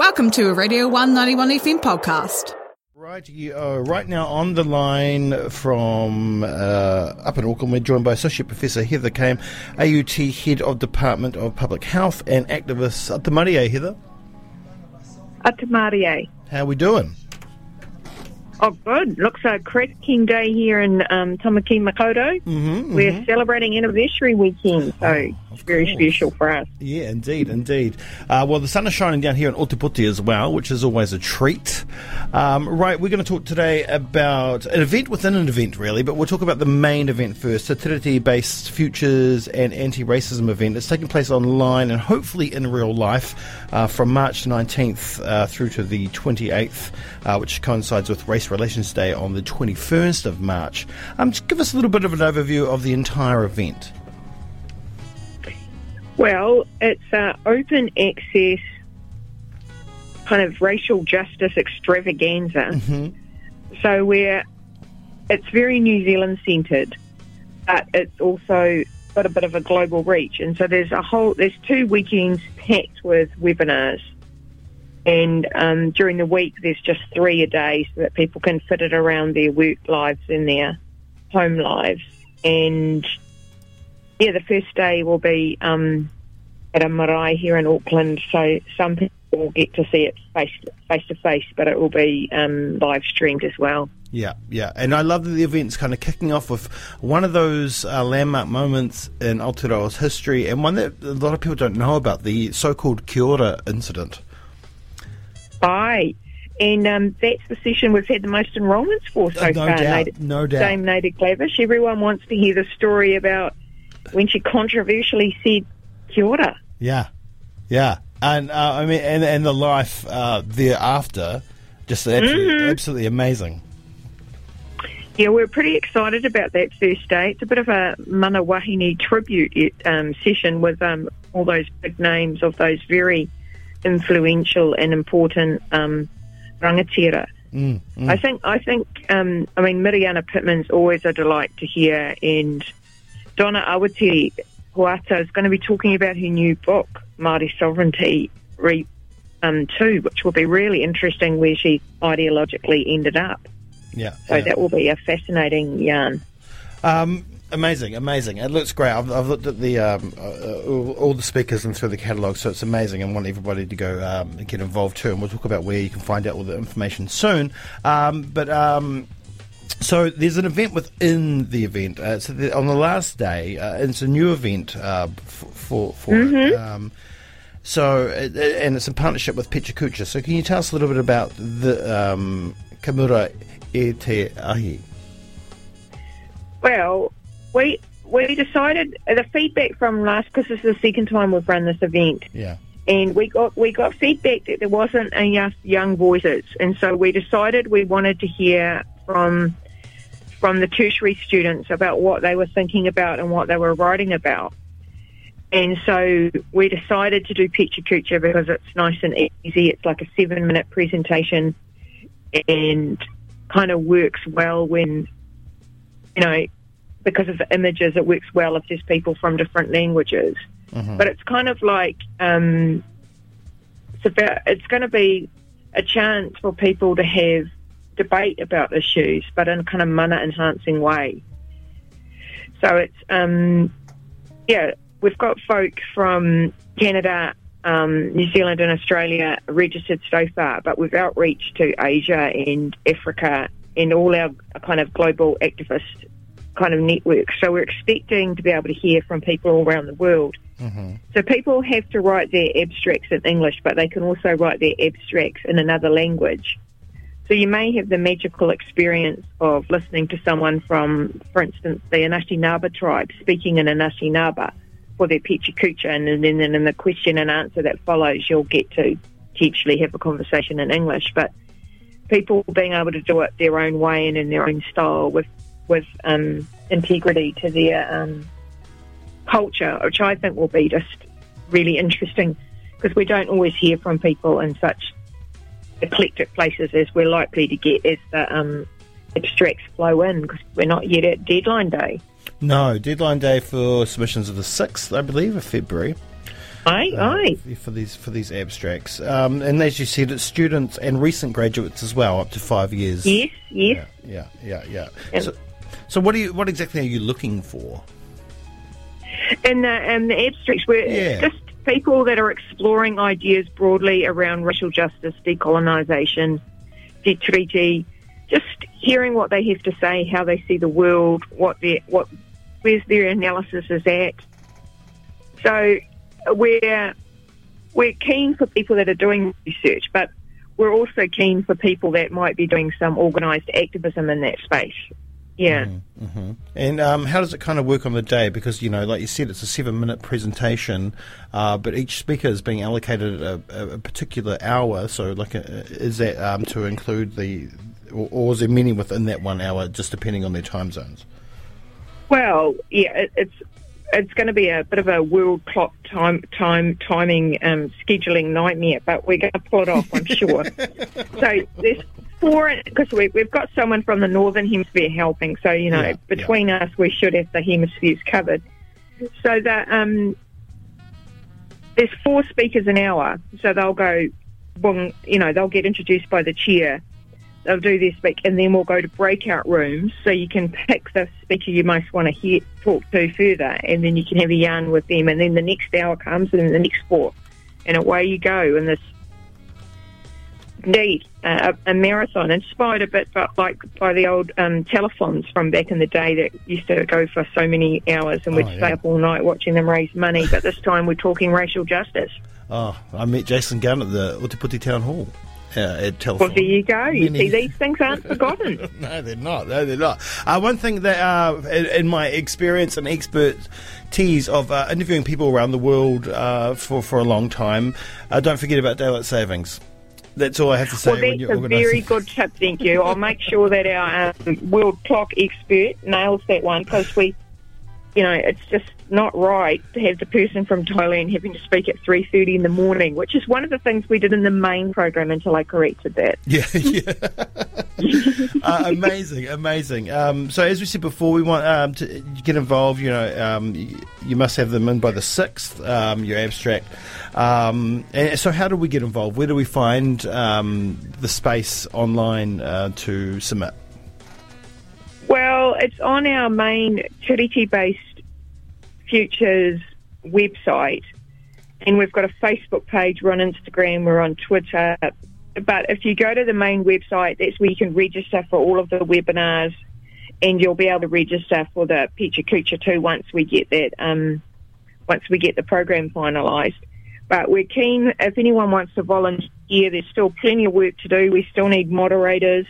Welcome to a Radio 191 FM podcast. Right, you are right now on the line from uh, up in Auckland. We're joined by Associate Professor Heather Came, AUT Head of Department of Public Health and activist. Atamarie, Heather. Atamarie. How are we doing? Oh, good. Looks like a cracking day here in um, Tamaki Makaurau. Mm-hmm, We're celebrating anniversary weekend, so It's very course. special for us. Yeah, indeed, indeed. Uh, well, the sun is shining down here in Otepoti as well, which is always a treat. Um, right, we're going to talk today about an event within an event, really, but we'll talk about the main event first. The Tiriti-based Futures and Anti-Racism event. It's taking place online and hopefully in real life uh, from March 19th uh, through to the 28th, uh, which coincides with Race Relations Day on the 21st of March. Um, just give us a little bit of an overview of the entire event. Well, it's an open access kind of racial justice extravaganza. So we're it's very New Zealand centred, but it's also got a bit of a global reach. And so there's a whole there's two weekends packed with webinars. And um, during the week, there's just three a day so that people can fit it around their work lives and their home lives. And yeah, the first day will be um, at a marae here in Auckland, so some people will get to see it face face to face, but it will be um, live streamed as well. Yeah, yeah, and I love that the event's kind of kicking off with one of those uh, landmark moments in Aotearoa's history, and one that a lot of people don't know about the so-called Kia ora incident. Aye. And um, that's the session we've had the most enrolments for so Uh, no far. doubt, Naida, no doubt. Dame Naida Glavish. Everyone wants to hear the story about when she controversially said kia ora. Yeah, yeah, and uh, I mean, and and the life uh, thereafter, just absolutely, absolutely amazing. Yeah, we're pretty excited about that first day. It's a bit of a Mana Wahine tribute um, session with um, all those big names of those very influential and important um, rangatira. Mm, mm. I think, I think, um, I mean, Mereana Pitman's always a delight to hear, and Donna Awatere Huata is going to be talking about her new book, Māori Sovereignty Re, um, 2, which will be really interesting where she ideologically ended up. Yeah, So yeah. that will be a fascinating yarn. Um, amazing, amazing. It looks great. I've, I've looked at the um, uh, all, all the speakers and through the catalogue, so it's amazing. and want everybody to go um, and get involved too. And we'll talk about where you can find out all the information soon. Um, but um, so there's an event within the event. Uh, so the, on the last day, uh, it's a new event uh, for for it. Um, so and it's in partnership with Pecha Kucha. So can you tell us a little bit about the um, Kamura e Te Ahi? Well, we we decided the feedback from last because this is the second time we've run this event, Yeah. and we got we got feedback that there wasn't enough young voices, and so we decided we wanted to hear from from the tertiary students about what they were thinking about and what they were writing about. And so we decided to do Pecha Kucha because it's nice and easy. It's like a seven minute presentation and kind of works well when, you know, because of the images, it works well if there's people from different languages. But it's kind of like um, it's about it's going to be a chance for people to have debate about issues, but in a kind of mana enhancing way. So it's um, yeah, we've got folk from Canada, um, New Zealand, and Australia registered so far, but we've outreached to Asia and Africa and all our kind of global activist kind of networks. So we're expecting to be able to hear from people all around the world. So people have to write their abstracts in English, but they can also write their abstracts in another language. So you may have the magical experience of listening to someone from, for instance, the Anishinaabe tribe speaking in Anishinaabe for their Pecha Kucha, and then in the question and answer that follows, you'll get to potentially have a conversation in English. But people being able to do it their own way and in their own style with with um, integrity to their um, culture, which I think will be just really interesting because we don't always hear from people in such eclectic places as we're likely to get as the um, abstracts flow in because we're not yet at deadline day. No, deadline day for submissions of the 6th, I believe, of February. Aye, uh, aye. for these for these abstracts. Um, and as you said, it's students and recent graduates as well, up to five years. Yes, yes. Yeah, yeah, yeah. yeah. So, so what do you what exactly are you looking for? And the, and the abstracts were Yeah. just people that are exploring ideas broadly around racial justice, decolonisation, Te Tiriti, just hearing what they have to say, how they see the world, what their what where's their analysis is at. So we're we're keen for people that are doing research, but we're also keen for people that might be doing some organised activism in that space. Yeah. And um, how does it kind of work on the day? Because you know, like you said, it's a seven-minute presentation, uh, but each speaker is being allocated a, a, a particular hour. So, like, uh is that um, to include the, or, or is there many within that one hour, just depending on their time zones? Well, yeah, it, it's it's going to be a bit of a world clock time time timing um, scheduling nightmare, but we're going to pull it off, I'm sure. so there's four because we, we've got someone from the northern hemisphere helping, so you know Yeah, between us we should have the hemispheres covered. So that um, there's four speakers an hour, so they'll go, boom, you know, they'll get introduced by the chair they'll do their speak, and then we'll go to breakout rooms so you can pick the speaker you most want to hear talk to further, and then you can have a yarn with them, and then the next hour comes, and then the next four, and away you go. And this, indeed, uh, a, a marathon inspired a bit, but like by the old um, telethons from back in the day that used to go for so many hours, and we'd Oh, yeah. stay up all night watching them raise money. But this time we're talking racial justice. Oh, I met Jason Gunn at the Otepoti Town Hall uh, at Telethon. Well, there you go. You Many- see, these things aren't forgotten. no, they're not. No, they're not. Uh, one thing that, uh, in, in my experience and expertise of uh, interviewing people around the world uh, for for a long time, uh, don't forget about daylight savings. That's all I have to say. Well, when that's you're a organising. very good tip, thank you. I'll make sure that our um, world clock expert nails that one because we, you know, it's just not right to have the person from Thailand having to speak at 3.30 in the morning, which is one of the things we did in the main program until I corrected that. Yeah, yeah. uh, amazing, amazing. Um, so as we said before, we want um, to get involved. You know, um, you, must have them in by the sixth. Um, your abstract. Um, and so, how do we get involved? Where do we find um, the space online uh, to submit? It's on our main Tiriti-based Futures website, and we've got a Facebook page. We're on Instagram. We're on Twitter. But if you go to the main website, that's where you can register for all of the webinars, and you'll be able to register for the Pecha Kucha too once we get that. Um, once we get the program finalised. But we're keen. If anyone wants to volunteer, there's still plenty of work to do. We still need moderators.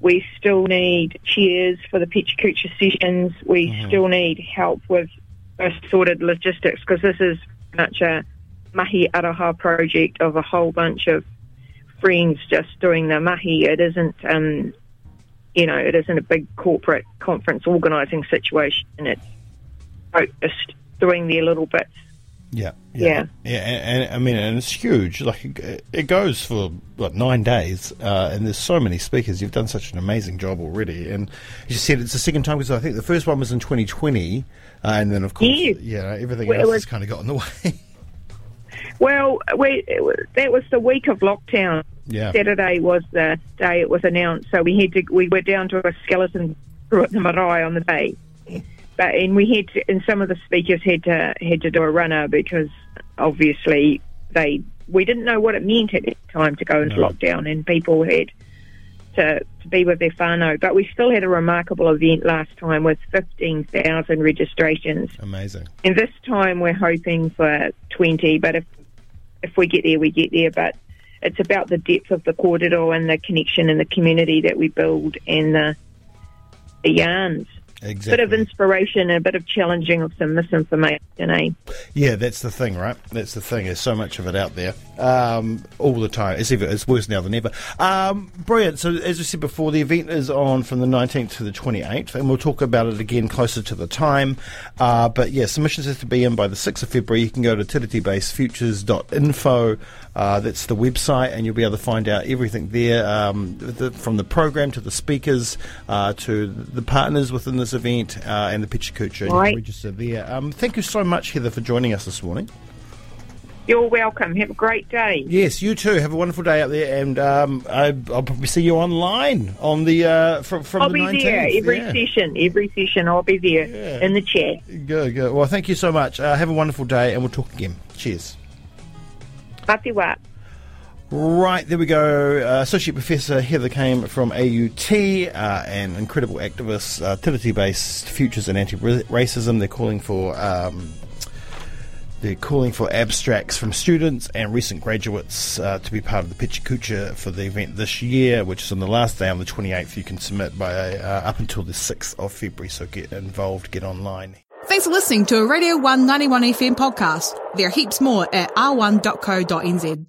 We still need chairs for the Pecha Kucha sessions. We still need help with assorted logistics because this is much a mahi aroha project of a whole bunch of friends just doing the mahi. It isn't, um, you know, it isn't a big corporate conference organising situation. It's focused doing their little bits. Yeah, Yeah. yeah. And, and I mean, and it's huge. Like it, it goes for what nine days, uh, and there's so many speakers. You've done such an amazing job already, and you said it's the second time because I think the first one was in 2020, uh, and then of course, Yes. yeah, everything Well, else was- has kind of got in the way. Well, we, it was, that was the week of lockdown. yeah, Saturday was the day it was announced, so we had to. We were down to a skeleton crew at the marae on the day, but and we had to, and some of the speakers had to had to do a runner because obviously they we didn't know what it meant at the time to go into No. lockdown, and people had to, to be with their whānau. But we still had a remarkable event last time with fifteen thousand registrations. amazing. And this time we're hoping for 20, but if if we get there, we get there. But it's about the depth of the corridor and the connection and the community that we build and the, the yarns. Exactly. Bit of inspiration and a bit of challenging of some misinformation, eh? Yeah, that's the thing, right? That's the thing. There's so much of it out there um, all the time. It's even it's worse now than ever. Um, brilliant. So as we said before, the event is on from the 19th to the 28th, and we'll talk about it again closer to the time. Uh, but yeah, submissions have to be in by the 6th of February. You can go to tiritibasedfutures.info. Uh, that's the website, and you'll be able to find out everything there, um, the, from the program to the speakers uh, to the partners within this event uh, and the Pecha Kucha. and you can Right. register there. Um, thank you so much, Heather, for joining us this morning. You're welcome. Have a great day. Yes, you too. Have a wonderful day out there, and um, I, will probably see you online on the uh, from from I'll the be 19th. there every yeah. session. Every session, I'll be there Yeah. in the chat. Good, good. Well, thank you so much. Uh, have a wonderful day, and we'll talk again. Cheers. Matiwa. Right, there we go. Uh, Associate Professor Heather Came from AUT, uh, an incredible activist, uh, Tiriti-based Futures and Anti-Racism. They're calling for um, they're calling for abstracts from students and recent graduates uh, to be part of the Pecha Kucha for the event this year, which is on the last day on the 28th. You can submit by uh, up until the 6th of February, so get involved, get online. Thanks for listening to a Radio 191 FM podcast. There are heaps more at r1.co.nz.